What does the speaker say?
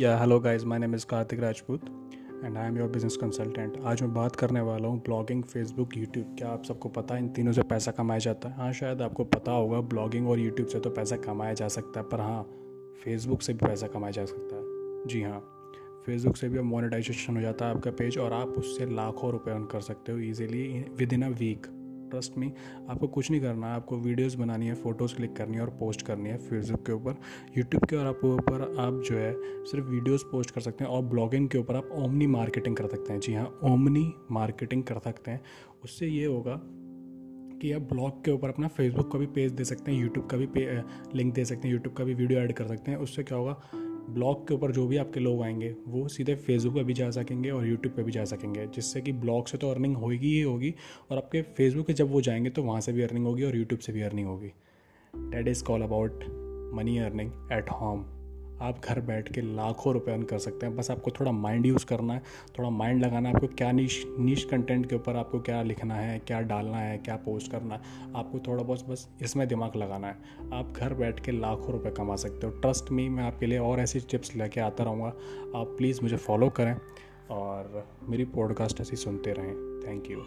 Yeah hello guys my name is Kartik Rajput and I am your business consultant आज मैं बात करने वाला हूँ ब्लॉगिंग फेसबुक यूट्यूब क्या आप सबको पता है इन तीनों से पैसा कमाया जाता है? हाँ शायद आपको पता होगा ब्लॉगिंग और यूट्यूब से तो पैसा कमाया जा सकता है, पर हाँ फेसबुक से भी पैसा कमाया जा सकता है। जी हाँ फेसबुक से भी मोनेटाइजेशन हो जाता है आपका पेज और आप उससे लाखों रुपये अर्न कर सकते हो easily within a week trust में, आपको कुछ नहीं करना है, आपको वीडियोस बनानी है फ़ोटोज़ क्लिक करनी है और पोस्ट करनी है फेसबुक के ऊपर यूट्यूब के और आप ऊपर आप जो है सिर्फ़ वीडियोस पोस्ट कर सकते हैं और ब्लॉगिंग के ऊपर आप ओमनी मार्केटिंग कर सकते हैं। जी हाँ ओमनी मार्केटिंग कर सकते हैं। उससे ये होगा कि आप ब्लॉग के ऊपर अपना फेसबुक का भी पेज दे सकते हैं यूट्यूब का भी लिंक दे सकते हैं यूट्यूब का भी वीडियो ऐड कर सकते हैं। उससे क्या होगा ब्लॉग के ऊपर जो भी आपके लोग आएँगे, वो सीधे फेसबुक पे भी जा सकेंगे और यूट्यूब पे भी जा सकेंगे, जिससे कि ब्लॉग से तो अर्निंग होगी ही होगी और आपके फेसबुक पे जब वो जाएँगे तो वहाँ से भी अर्निंग होगी और यूट्यूब से भी अर्निंग होगी। That is call about money earning at home आप घर बैठ के लाखों रुपए अर्न कर सकते हैं। बस आपको थोड़ा माइंड यूज़ करना है, थोड़ा माइंड लगाना है। आपको क्या नीच नीच कंटेंट के ऊपर आपको क्या लिखना है, क्या डालना है, क्या पोस्ट करना है, आपको थोड़ा बहुत बस इसमें दिमाग लगाना है। आप घर बैठ के लाखों रुपये कमा सकते हो। ट्रस्ट मी मैं आपके लिए और ऐसी टिप्स लेके आता रहूँगा। आप प्लीज़ मुझे फॉलो करें और मेरी पॉडकास्ट ऐसी सुनते रहें। Thank you